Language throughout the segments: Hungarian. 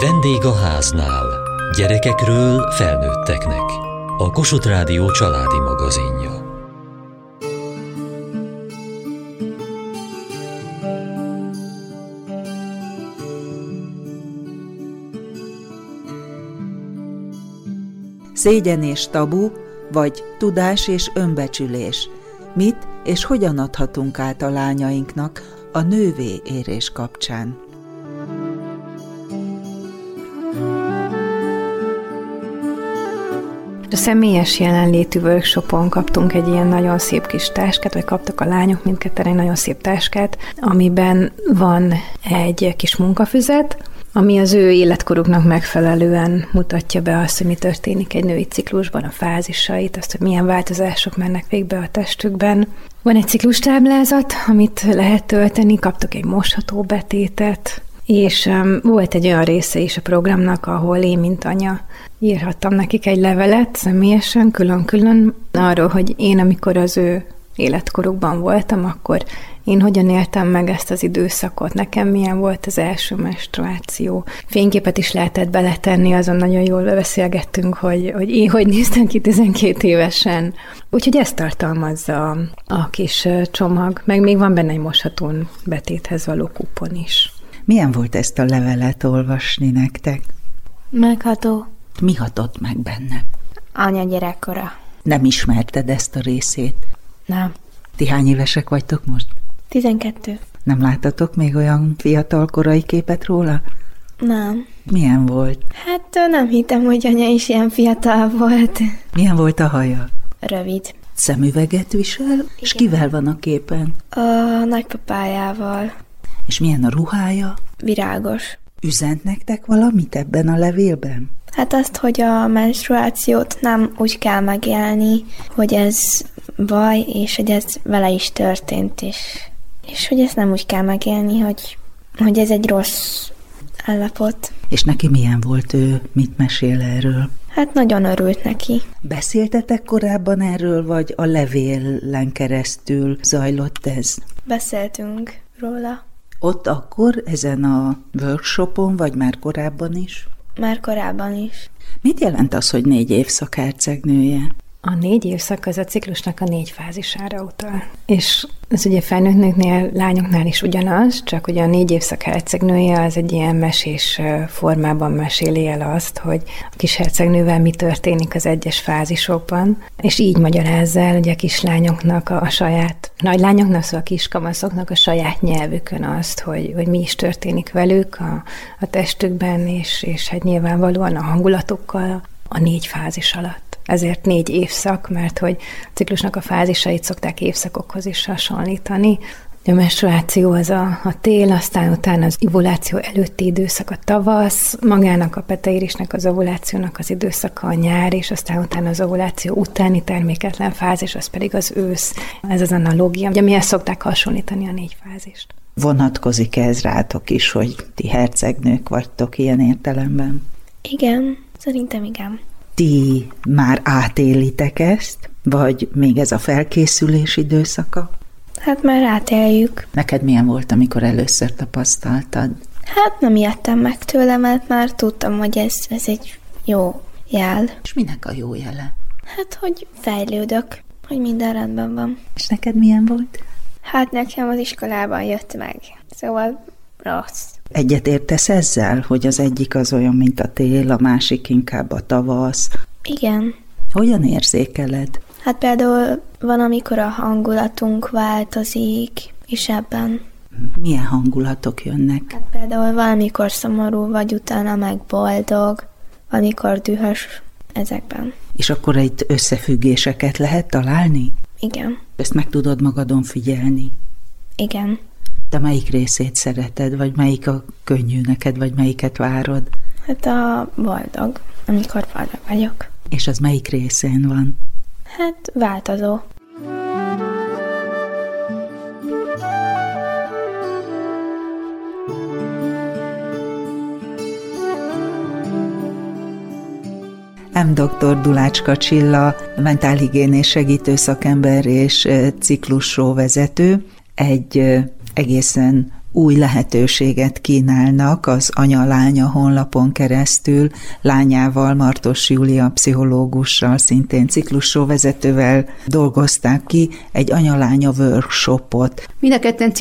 Vendég a háznál. Gyerekekről felnőtteknek. A Kossuth Rádió családi magazinja. Szégyen és tabu, vagy tudás és önbecsülés. Mit és hogyan adhatunk át a lányainknak a nővé érés kapcsán? Személyes jelenlétű workshopon kaptunk egy ilyen nagyon szép kis táskát, vagy kaptak a lányok mindketten egy nagyon szép táskát, amiben van egy kis munkafüzet, ami az ő életkoruknak megfelelően mutatja be azt, hogy mi történik egy női ciklusban, a fázisait, azt, hogy milyen változások mennek végbe a testükben. Van egy ciklustáblázat, amit lehet tölteni, kaptok egy mosható betétet, és volt egy olyan része is a programnak, ahol én, mint anya, írhattam nekik egy levelet személyesen, külön-külön arról, hogy én, amikor az ő életkorukban voltam, akkor én hogyan éltem meg ezt az időszakot, nekem milyen volt az első menstruáció. Fényképet is lehetett beletenni, azon nagyon jól beszélgettünk, hogy, hogy én hogy néztem ki 12 évesen. Úgyhogy ezt tartalmazza a kis csomag, meg még van benne egy moshatón betéthez való kupon is. Milyen volt ezt a levelet olvasni nektek? Megható. Mi hatott meg benne? Anya gyerekkora. Nem ismerted ezt a részét? Nem. Ti hány évesek vagytok most? 12. Nem láttatok még olyan fiatal korai képet róla? Nem. Milyen volt? Hát nem hittem, hogy anya is ilyen fiatal volt. Milyen volt a haja? Rövid. Szemüveget visel? És kivel van a képen? A nagypapájával. És milyen a ruhája? Virágos. Üzent nektek valamit ebben a levélben? Hát azt, hogy a menstruációt nem úgy kell megélni, hogy ez baj, és hogy ez vele is történt, és, és hogy ezt nem úgy kell megélni, hogy, hogy ez egy rossz állapot. És neki milyen volt ő? Mit mesél erről? Hát nagyon örült neki. Beszéltetek korábban erről, vagy a levélen keresztül zajlott ez? Beszéltünk róla. Ott akkor, ezen a workshopon, vagy már korábban is? Már korábban is. Mit jelent az, hogy négy évszak hercegnője? A négy évszak az a ciklusnak a négy fázisára utal. És ez ugye felnőttnőknél, lányoknál is ugyanaz, csak ugye a négy évszak hercegnője az egy ilyen mesés formában meséli el azt, hogy a kis hercegnővel mi történik az egyes fázisokban, és így magyarázza el ugye a kislányoknak a, a saját, nagylányoknak, szóval a kiskamaszoknak a saját nyelvükön azt, hogy, hogy mi is történik velük a, a testükben, és, és hát nyilvánvalóan a hangulatokkal a négy fázis alatt ezért négy évszak, mert hogy a ciklusnak a fázisait szokták évszakokhoz is hasonlítani. A menstruáció az a, a tél, aztán utána az ovuláció előtti időszak a tavasz, magának a peteirisnek az ovulációnak az időszaka a nyár, és aztán utána az ovuláció utáni terméketlen fázis, az pedig az ősz. Ez az analógia, ugye mihez szokták hasonlítani a négy fázist. Vonatkozik ez rátok is, hogy ti hercegnők vagytok ilyen értelemben? Igen, szerintem igen ti már átélitek ezt, vagy még ez a felkészülés időszaka? Hát már átéljük. Neked milyen volt, amikor először tapasztaltad? Hát nem ijedtem meg tőle, mert már tudtam, hogy ez, ez egy jó jel. És minek a jó jele? Hát, hogy fejlődök, hogy minden rendben van. És neked milyen volt? Hát nekem az iskolában jött meg. Szóval rossz. Egyet értesz ezzel, hogy az egyik az olyan, mint a tél, a másik inkább a tavasz? Igen. Hogyan érzékeled? Hát például van, amikor a hangulatunk változik, és ebben. Milyen hangulatok jönnek? Hát például valamikor szomorú vagy, utána meg boldog, valamikor dühös, ezekben. És akkor itt összefüggéseket lehet találni? Igen. Ezt meg tudod magadon figyelni? Igen. Te melyik részét szereted, vagy melyik a könnyű neked, vagy melyiket várod? Hát a boldog, amikor boldog vagyok. És az melyik részén van? Hát változó. M. dr. Dulácska Csilla, mentálhigiénés segítő szakember és ciklusró vezető. Egy egészen új lehetőséget kínálnak az anya-lánya honlapon keresztül, lányával, Martos Júlia pszichológussal, szintén ciklusó vezetővel dolgozták ki egy anya-lánya workshopot. Mind a ketten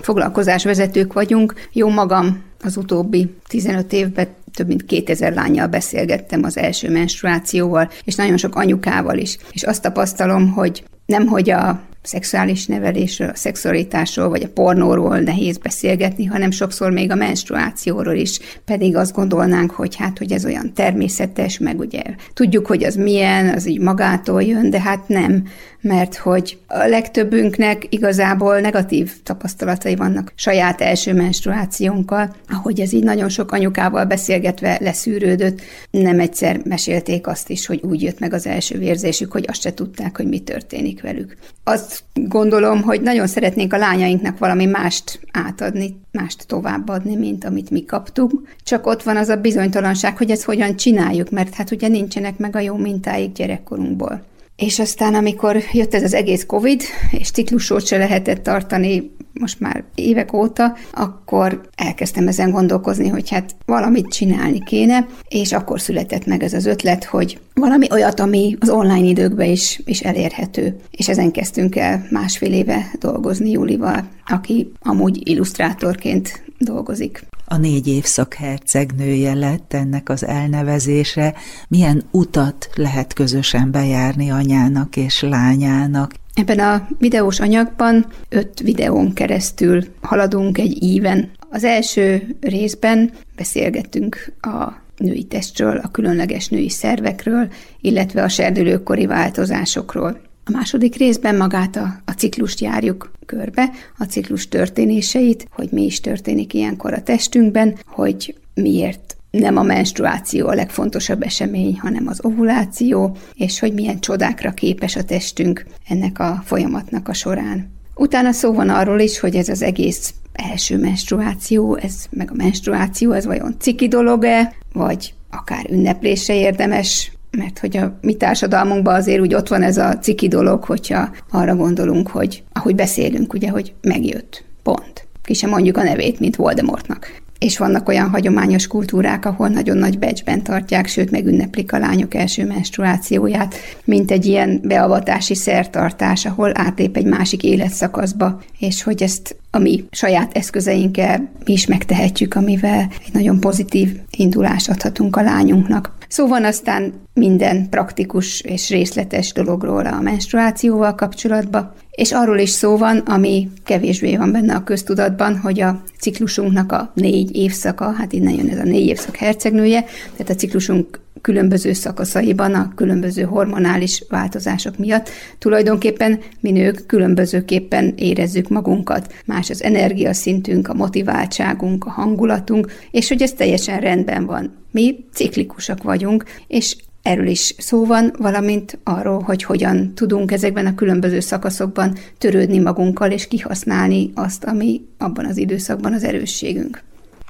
foglalkozás vezetők vagyunk, jó magam az utóbbi 15 évben több mint 2000 lányjal beszélgettem az első menstruációval, és nagyon sok anyukával is. És azt tapasztalom, hogy nem hogy a szexuális nevelésről, a szexualitásról vagy a pornóról nehéz beszélgetni, hanem sokszor még a menstruációról is. Pedig azt gondolnánk, hogy hát, hogy ez olyan természetes, meg ugye tudjuk, hogy az milyen, az így magától jön, de hát nem, mert hogy a legtöbbünknek igazából negatív tapasztalatai vannak saját első menstruációnkkal, ahogy ez így nagyon sok anyukával beszélgetve leszűrődött, nem egyszer mesélték azt is, hogy úgy jött meg az első vérzésük, hogy azt se tudták, hogy mi történik velük. Azt gondolom, hogy nagyon szeretnénk a lányainknak valami mást átadni, mást továbbadni, mint amit mi kaptunk. Csak ott van az a bizonytalanság, hogy ezt hogyan csináljuk, mert hát ugye nincsenek meg a jó mintáik gyerekkorunkból. És aztán, amikor jött ez az egész Covid, és ciklusót se lehetett tartani most már évek óta, akkor elkezdtem ezen gondolkozni, hogy hát valamit csinálni kéne, és akkor született meg ez az ötlet, hogy valami olyat, ami az online időkben is, is elérhető. És ezen kezdtünk el másfél éve dolgozni Júlival, aki amúgy illusztrátorként dolgozik a négy évszak hercegnője lett ennek az elnevezése, milyen utat lehet közösen bejárni anyának és lányának. Ebben a videós anyagban öt videón keresztül haladunk egy íven. Az első részben beszélgettünk a női testről, a különleges női szervekről, illetve a serdülőkori változásokról. A második részben magát a, a ciklust járjuk körbe, a ciklus történéseit, hogy mi is történik ilyenkor a testünkben, hogy miért nem a menstruáció a legfontosabb esemény, hanem az ovuláció, és hogy milyen csodákra képes a testünk ennek a folyamatnak a során. Utána szó van arról is, hogy ez az egész első menstruáció, ez meg a menstruáció, ez vajon ciki dolog-e, vagy akár ünneplésre érdemes mert hogy a mi társadalmunkban azért úgy ott van ez a ciki dolog, hogyha arra gondolunk, hogy ahogy beszélünk, ugye, hogy megjött. Pont. Ki sem mondjuk a nevét, mint Voldemortnak és vannak olyan hagyományos kultúrák, ahol nagyon nagy becsben tartják, sőt, megünneplik a lányok első menstruációját, mint egy ilyen beavatási szertartás, ahol átlép egy másik életszakaszba, és hogy ezt a mi saját eszközeinkkel mi is megtehetjük, amivel egy nagyon pozitív indulást adhatunk a lányunknak. Szóval aztán minden praktikus és részletes dologról a menstruációval kapcsolatban, és arról is szó van, ami kevésbé van benne a köztudatban, hogy a ciklusunknak a négy évszaka, hát innen jön ez a négy évszak hercegnője, tehát a ciklusunk különböző szakaszaiban a különböző hormonális változások miatt tulajdonképpen mi nők különbözőképpen érezzük magunkat. Más az energiaszintünk, a motiváltságunk, a hangulatunk, és hogy ez teljesen rendben van. Mi ciklikusak vagyunk, és Erről is szó van, valamint arról, hogy hogyan tudunk ezekben a különböző szakaszokban törődni magunkkal és kihasználni azt, ami abban az időszakban az erősségünk.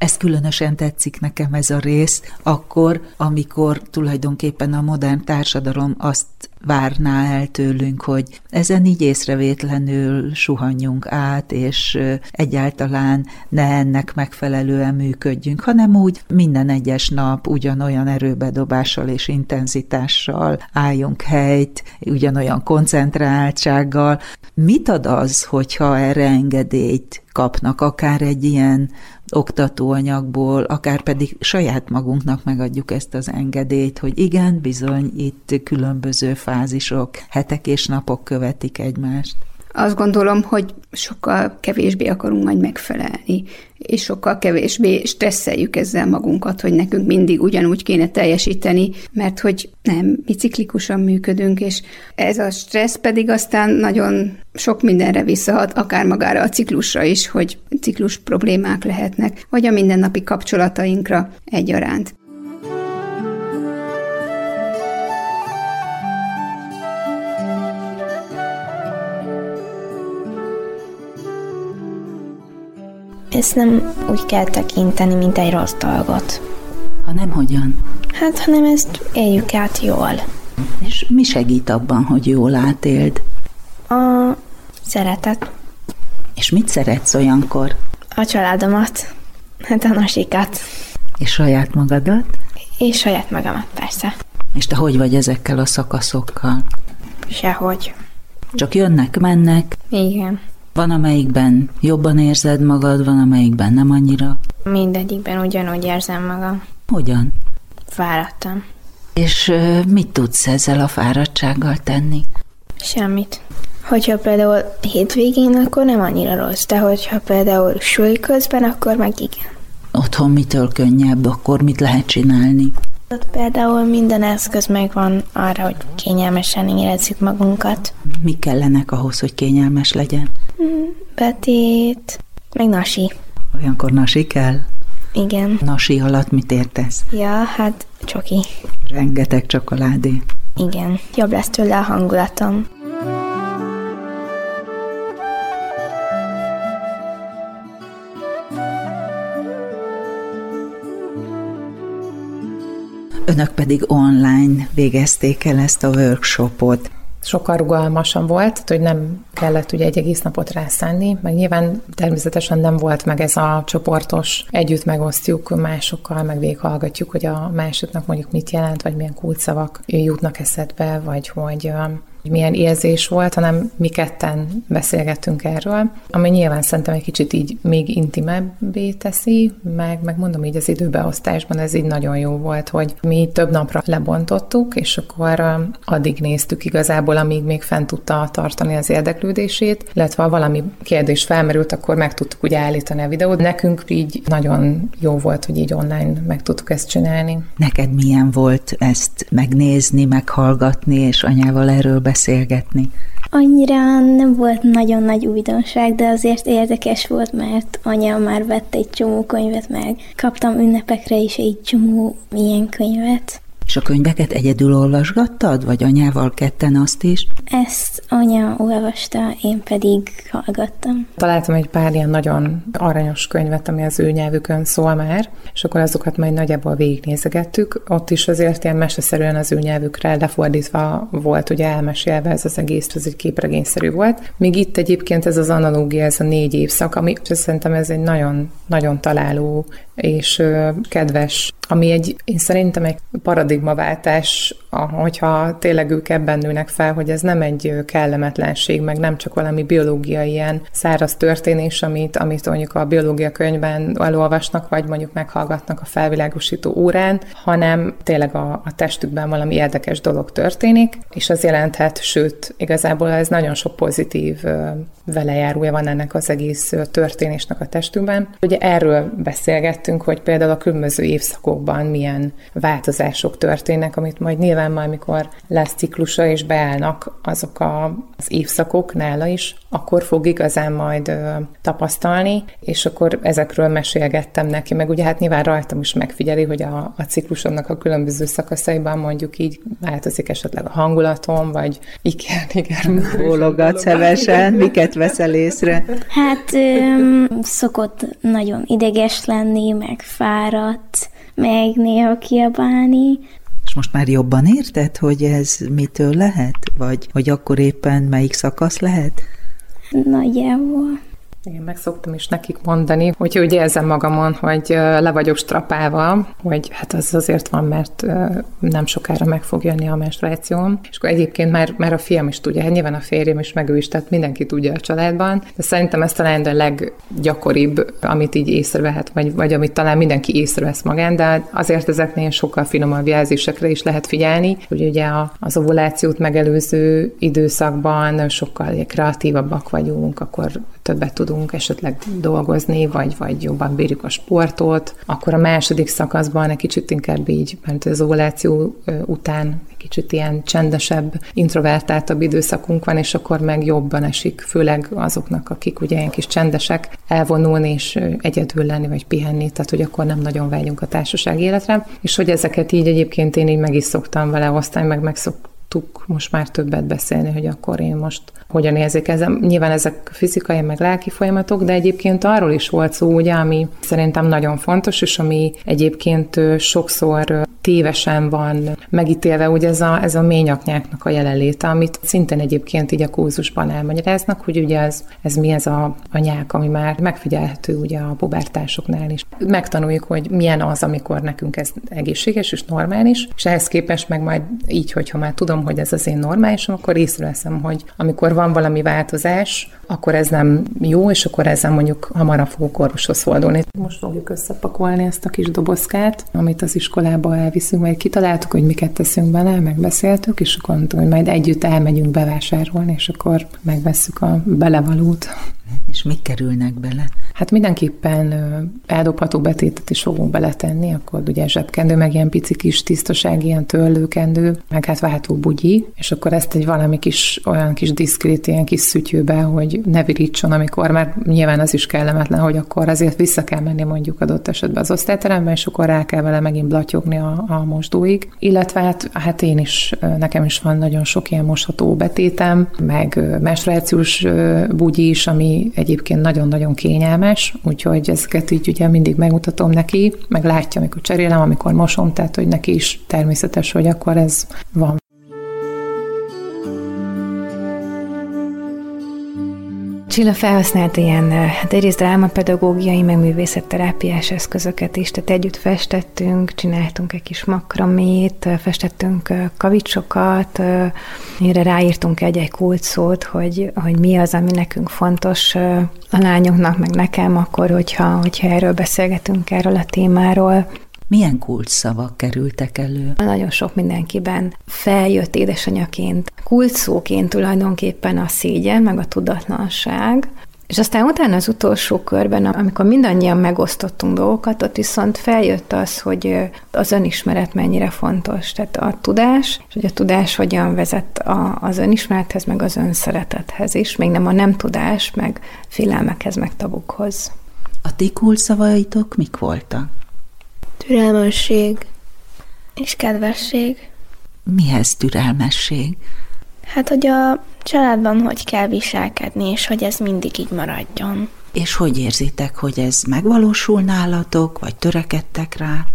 Ez különösen tetszik nekem ez a rész, akkor, amikor tulajdonképpen a modern társadalom azt várná el tőlünk, hogy ezen így észrevétlenül suhanjunk át, és egyáltalán ne ennek megfelelően működjünk, hanem úgy minden egyes nap ugyanolyan erőbedobással és intenzitással álljunk helyt, ugyanolyan koncentráltsággal. Mit ad az, hogyha erre engedélyt kapnak, akár egy ilyen oktatóanyagból, akár pedig saját magunknak megadjuk ezt az engedélyt, hogy igen, bizony itt különböző fázisok, hetek és napok követik egymást. Azt gondolom, hogy sokkal kevésbé akarunk majd megfelelni, és sokkal kevésbé stresszeljük ezzel magunkat, hogy nekünk mindig ugyanúgy kéne teljesíteni, mert hogy nem, mi ciklikusan működünk, és ez a stressz pedig aztán nagyon sok mindenre visszahat, akár magára a ciklusra is, hogy ciklus problémák lehetnek, vagy a mindennapi kapcsolatainkra egyaránt. Ezt nem úgy kell tekinteni, mint egy rossz dolgot. Ha nem hogyan? Hát, hanem ezt éljük át jól. És mi segít abban, hogy jól átéld? A szeretet. És mit szeretsz olyankor? A családomat, hát a nasikat. És saját magadat? És saját magamat, persze. És te hogy vagy ezekkel a szakaszokkal? Sehogy. Csak jönnek, mennek? Igen. Van, amelyikben jobban érzed magad, van, amelyikben nem annyira? Mindegyikben ugyanúgy érzem magam. Hogyan? Fáradtam. És mit tudsz ezzel a fáradtsággal tenni? Semmit. Hogyha például hétvégén, akkor nem annyira rossz, de hogyha például súly közben, akkor meg igen. Otthon mitől könnyebb, akkor mit lehet csinálni? Ott például minden eszköz megvan arra, hogy kényelmesen érezzük magunkat. Mi kellenek ahhoz, hogy kényelmes legyen? Betét, meg nasi. Olyankor nasi kell? Igen. Nasi alatt mit értesz? Ja, hát csoki. Rengeteg csokoládé. Igen. Jobb lesz tőle a hangulatom. Önök pedig online végezték el ezt a workshopot. sokkal rugalmasan volt, hogy nem kellett ugye egy egész napot rászánni, meg nyilván természetesen nem volt meg ez a csoportos, együtt megosztjuk másokkal, meg végighallgatjuk, hogy a másiknak mondjuk mit jelent, vagy milyen kulcsszavak jutnak eszedbe, vagy hogy milyen érzés volt, hanem mi ketten beszélgettünk erről, ami nyilván szerintem egy kicsit így még intimebbé teszi, meg, meg mondom így az időbeosztásban ez így nagyon jó volt, hogy mi több napra lebontottuk, és akkor addig néztük igazából, amíg még fent tudta tartani az érdeklődését, illetve ha valami kérdés felmerült, akkor meg tudtuk ugye állítani a videót. Nekünk így nagyon jó volt, hogy így online meg tudtuk ezt csinálni. Neked milyen volt ezt megnézni, meghallgatni, és anyával erről beszélni? beszélgetni? Annyira nem volt nagyon nagy újdonság, de azért érdekes volt, mert anya már vett egy csomó könyvet meg. Kaptam ünnepekre is egy csomó ilyen könyvet. És a könyveket egyedül olvasgattad, vagy anyával ketten azt is? Ezt anya olvasta, én pedig hallgattam. Találtam egy pár ilyen nagyon aranyos könyvet, ami az ő nyelvükön szól már, és akkor azokat majd nagyjából végignézegettük. Ott is azért ilyen meseszerűen az ő nyelvükre lefordítva volt ugye elmesélve ez az egész, ez egy képregényszerű volt. Még itt egyébként ez az analógia, ez a négy évszak, ami szerintem ez egy nagyon, nagyon találó és kedves, ami egy, én szerintem egy paradigmaváltás, hogyha tényleg ők ebben nőnek fel, hogy ez nem egy kellemetlenség, meg nem csak valami biológiai ilyen száraz történés, amit, amit mondjuk a biológia könyvben elolvasnak, vagy mondjuk meghallgatnak a felvilágosító órán, hanem tényleg a, a testükben valami érdekes dolog történik, és az jelenthet, sőt, igazából ez nagyon sok pozitív velejárója van ennek az egész történésnek a testünkben. Ugye erről beszélgettünk, hogy például a különböző évszakokban milyen változások történnek, amit majd nyilván majd, mikor lesz ciklusa és beállnak azok a, az évszakok nála is, akkor fog igazán majd ö, tapasztalni, és akkor ezekről mesélgettem neki, meg ugye hát nyilván rajtam is megfigyeli, hogy a, a ciklusomnak a különböző szakaszaiban mondjuk így változik esetleg a hangulatom, vagy igen, igen. Bólogat szevesen, miket veszel észre? Hát öm, szokott nagyon ideges lenni, meg fáradt, meg néha kiabálni, és most már jobban érted, hogy ez mitől lehet? Vagy hogy akkor éppen melyik szakasz lehet? Nagyjából. Én meg szoktam is nekik mondani, hogy úgy érzem magamon, hogy le vagyok strapálva, hogy hát az azért van, mert nem sokára meg fog jönni a menstruációm. És akkor egyébként már, már a fiam is tudja, hát nyilván a férjem is, meg ő is, tehát mindenki tudja a családban, de szerintem ez talán a leggyakoribb, amit így észrevehet, vagy, vagy amit talán mindenki észrevesz magán, de azért ezeknél sokkal finomabb jelzésekre is lehet figyelni, hogy ugye az ovulációt megelőző időszakban sokkal kreatívabbak vagyunk, akkor többet tudunk esetleg dolgozni, vagy, vagy jobban bírjuk a sportot, akkor a második szakaszban egy kicsit inkább így, mert az ovuláció után egy kicsit ilyen csendesebb, introvertáltabb időszakunk van, és akkor meg jobban esik, főleg azoknak, akik ugye ilyen kis csendesek, elvonulni és egyedül lenni, vagy pihenni, tehát hogy akkor nem nagyon vágyunk a társaság életre, és hogy ezeket így egyébként én így meg is szoktam vele osztani, meg meg szok, szoktuk most már többet beszélni, hogy akkor én most hogyan érzékezem. Nyilván ezek fizikai, meg lelki folyamatok, de egyébként arról is volt szó, ugye, ami szerintem nagyon fontos, és ami egyébként sokszor tévesen van megítélve, ugye ez a, ez a ményaknyáknak a jelenléte, amit szintén egyébként így a kurzusban elmagyaráznak, hogy ugye ez, ez mi ez a, a nyák, ami már megfigyelhető ugye a pubertásoknál is. Megtanuljuk, hogy milyen az, amikor nekünk ez egészséges és normális, és ehhez képest meg majd így, hogyha már tudom, hogy ez az én normálisom, akkor észreveszem, hogy amikor van valami változás, akkor ez nem jó, és akkor ezzel mondjuk hamarabb fogok orvoshoz fordulni. Most fogjuk összepakolni ezt a kis dobozkát, amit az iskolába elviszünk, majd kitaláltuk, hogy miket teszünk bele, megbeszéltük, és akkor mondtuk, hogy majd együtt elmegyünk bevásárolni, és akkor megvesszük a belevalót. És mik kerülnek bele? Hát mindenképpen eldobható betétet is fogunk beletenni, akkor ugye zsebkendő, meg ilyen pici kis tisztaság, ilyen törlőkendő, meg hát váltó bugyi, és akkor ezt egy valami kis, olyan kis diszkrét, ilyen kis szütyőbe, hogy ne virítson, amikor, mert nyilván az is kellemetlen, hogy akkor azért vissza kell menni mondjuk adott esetben az osztályteremben, és akkor rá kell vele megint blatyogni a, a mosdóig. Illetve hát, hát én is, nekem is van nagyon sok ilyen mosható betétem, meg menstruációs bugyi is, ami egyébként nagyon-nagyon kényelmes, úgyhogy ezeket így ugye mindig megmutatom neki, meg látja, amikor cserélem, amikor mosom, tehát hogy neki is természetes, hogy akkor ez van. Csilla felhasznált ilyen hát egyrészt drámapedagógiai, meg művészetterápiás eszközöket is, tehát együtt festettünk, csináltunk egy kis makramét, festettünk kavicsokat, mire ráírtunk egy-egy kulcsszót, hogy, hogy mi az, ami nekünk fontos a lányoknak, meg nekem akkor, hogyha, hogyha erről beszélgetünk, erről a témáról. Milyen kulcsszavak kerültek elő? Nagyon sok mindenkiben feljött édesanyaként, kulcsszóként tulajdonképpen a szégyen, meg a tudatlanság, és aztán utána az utolsó körben, amikor mindannyian megosztottunk dolgokat, ott viszont feljött az, hogy az önismeret mennyire fontos. Tehát a tudás, és hogy a tudás hogyan vezet a, az önismerethez, meg az önszeretethez is, még nem a nem tudás, meg félelmekhez, meg tabukhoz. A ti kulcsszavaitok mik voltak? Türelmesség és kedvesség. Mihez türelmesség? Hát, hogy a családban hogy kell viselkedni, és hogy ez mindig így maradjon. És hogy érzitek, hogy ez megvalósul nálatok, vagy törekedtek rá?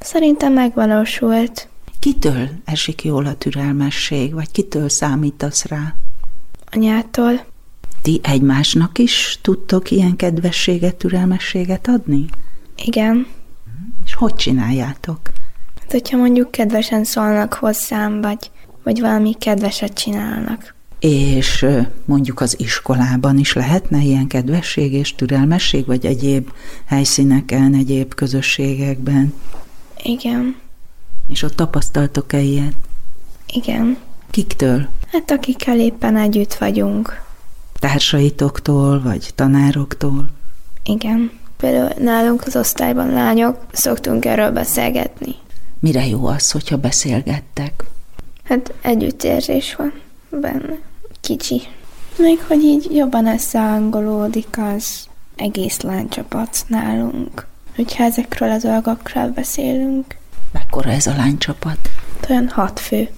Szerintem megvalósult. Kitől esik jól a türelmesség, vagy kitől számítasz rá? Anyától. Ti egymásnak is tudtok ilyen kedvességet, türelmességet adni? Igen. És hogy csináljátok? Hát, hogyha mondjuk kedvesen szólnak hozzám, vagy, vagy valami kedveset csinálnak. És mondjuk az iskolában is lehetne ilyen kedvesség és türelmesség, vagy egyéb helyszíneken, egyéb közösségekben? Igen. És ott tapasztaltok-e ilyet? Igen. Kiktől? Hát akikkel éppen együtt vagyunk. Társaitoktól, vagy tanároktól? Igen. Például nálunk az osztályban lányok szoktunk erről beszélgetni. Mire jó az, hogyha beszélgettek? Hát együttérzés van benne. Kicsi. Még hogy így jobban összehangolódik az egész lánycsapat nálunk. Hogyha ezekről a dolgokról beszélünk. Mekkora ez a lánycsapat? Olyan hat fő.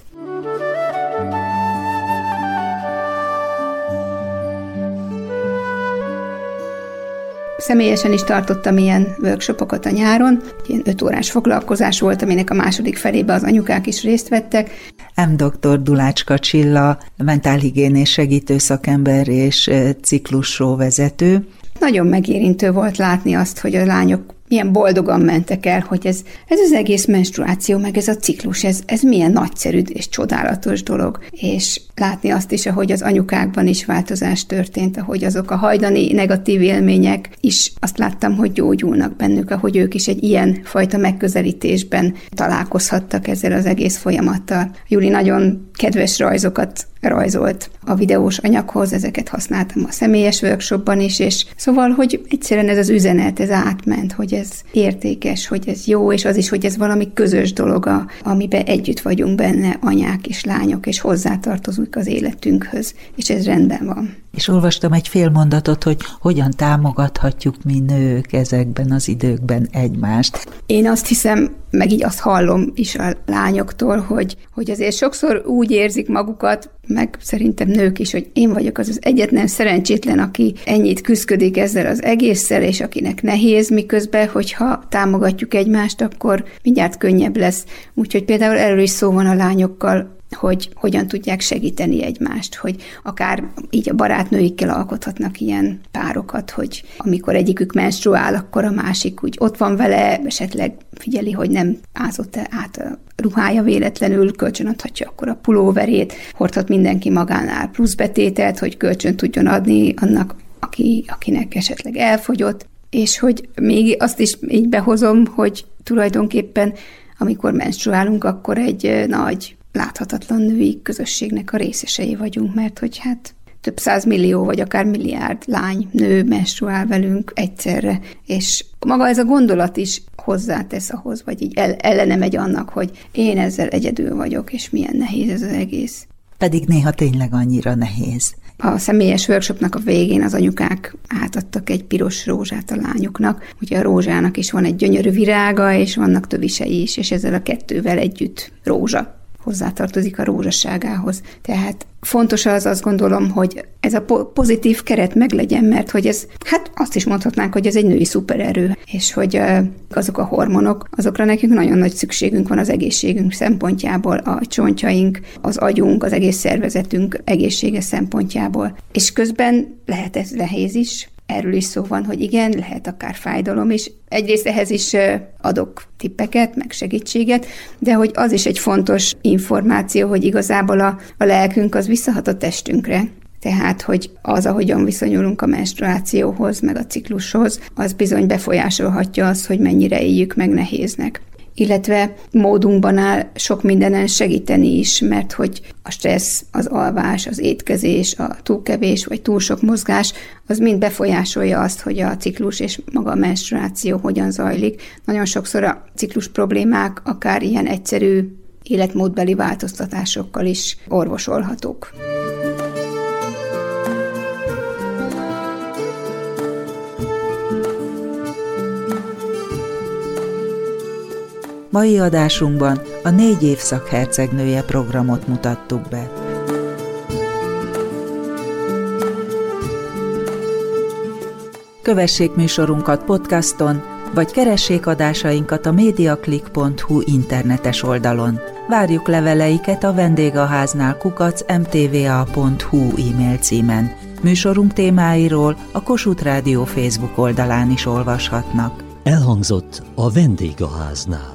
Személyesen is tartottam ilyen workshopokat a nyáron. Ilyen öt órás foglalkozás volt, aminek a második felébe az anyukák is részt vettek. M. dr. Dulácska Csilla, mentálhigiénés segítő szakember és ciklussó vezető. Nagyon megérintő volt látni azt, hogy a lányok milyen boldogan mentek el, hogy ez, ez az egész menstruáció, meg ez a ciklus, ez, ez milyen nagyszerű és csodálatos dolog. És látni azt is, ahogy az anyukákban is változás történt, ahogy azok a hajdani negatív élmények is azt láttam, hogy gyógyulnak bennük, ahogy ők is egy ilyen fajta megközelítésben találkozhattak ezzel az egész folyamattal. Júli nagyon kedves rajzokat rajzolt a videós anyaghoz, ezeket használtam a személyes workshopban is, és szóval, hogy egyszerűen ez az üzenet, ez átment, hogy ez értékes, hogy ez jó, és az is, hogy ez valami közös dolog, amiben együtt vagyunk benne, anyák és lányok, és hozzátartozunk viszonyulunk az életünkhöz, és ez rendben van. És olvastam egy fél mondatot, hogy hogyan támogathatjuk mi nők ezekben az időkben egymást. Én azt hiszem, meg így azt hallom is a lányoktól, hogy, hogy azért sokszor úgy érzik magukat, meg szerintem nők is, hogy én vagyok az az egyetlen szerencsétlen, aki ennyit küzdik ezzel az egésszel, és akinek nehéz, miközben, hogyha támogatjuk egymást, akkor mindjárt könnyebb lesz. Úgyhogy például erről is szó van a lányokkal, hogy hogyan tudják segíteni egymást, hogy akár így a barátnőikkel alkothatnak ilyen párokat, hogy amikor egyikük menstruál, akkor a másik úgy ott van vele, esetleg figyeli, hogy nem ázott át a ruhája véletlenül, kölcsönadhatja akkor a pulóverét, hordhat mindenki magánál plusz betételt, hogy kölcsön tudjon adni annak, aki, akinek esetleg elfogyott, és hogy még azt is így behozom, hogy tulajdonképpen amikor menstruálunk, akkor egy nagy láthatatlan női közösségnek a részesei vagyunk, mert hogy hát több száz millió, vagy akár milliárd lány, nő menstruál velünk egyszerre, és maga ez a gondolat is hozzátesz ahhoz, vagy így el, ellene megy annak, hogy én ezzel egyedül vagyok, és milyen nehéz ez az egész. Pedig néha tényleg annyira nehéz. A személyes workshopnak a végén az anyukák átadtak egy piros rózsát a lányoknak. Ugye a rózsának is van egy gyönyörű virága, és vannak tövisei is, és ezzel a kettővel együtt rózsa hozzátartozik a rózsasságához. Tehát fontos az, azt gondolom, hogy ez a pozitív keret meglegyen, mert hogy ez, hát azt is mondhatnánk, hogy ez egy női szupererő, és hogy azok a hormonok, azokra nekünk nagyon nagy szükségünk van az egészségünk szempontjából, a csontjaink, az agyunk, az egész szervezetünk egészsége szempontjából. És közben lehet ez nehéz is, erről is szó van, hogy igen, lehet akár fájdalom is. Egyrészt ehhez is adok tippeket, meg segítséget, de hogy az is egy fontos információ, hogy igazából a, a lelkünk az visszahat a testünkre. Tehát, hogy az, ahogyan viszonyulunk a menstruációhoz, meg a ciklushoz, az bizony befolyásolhatja azt, hogy mennyire éljük meg nehéznek illetve módunkban áll sok mindenen segíteni is, mert hogy a stressz, az alvás, az étkezés, a túlkevés vagy túl sok mozgás, az mind befolyásolja azt, hogy a ciklus és maga a menstruáció hogyan zajlik. Nagyon sokszor a ciklus problémák akár ilyen egyszerű életmódbeli változtatásokkal is orvosolhatók. Mai adásunkban a négy évszak hercegnője programot mutattuk be. Kövessék műsorunkat podcaston, vagy keressék adásainkat a mediaclick.hu internetes oldalon. Várjuk leveleiket a vendégháznál kukac mtva.hu e-mail címen. Műsorunk témáiról a Kossuth Rádió Facebook oldalán is olvashatnak. Elhangzott a vendégháznál.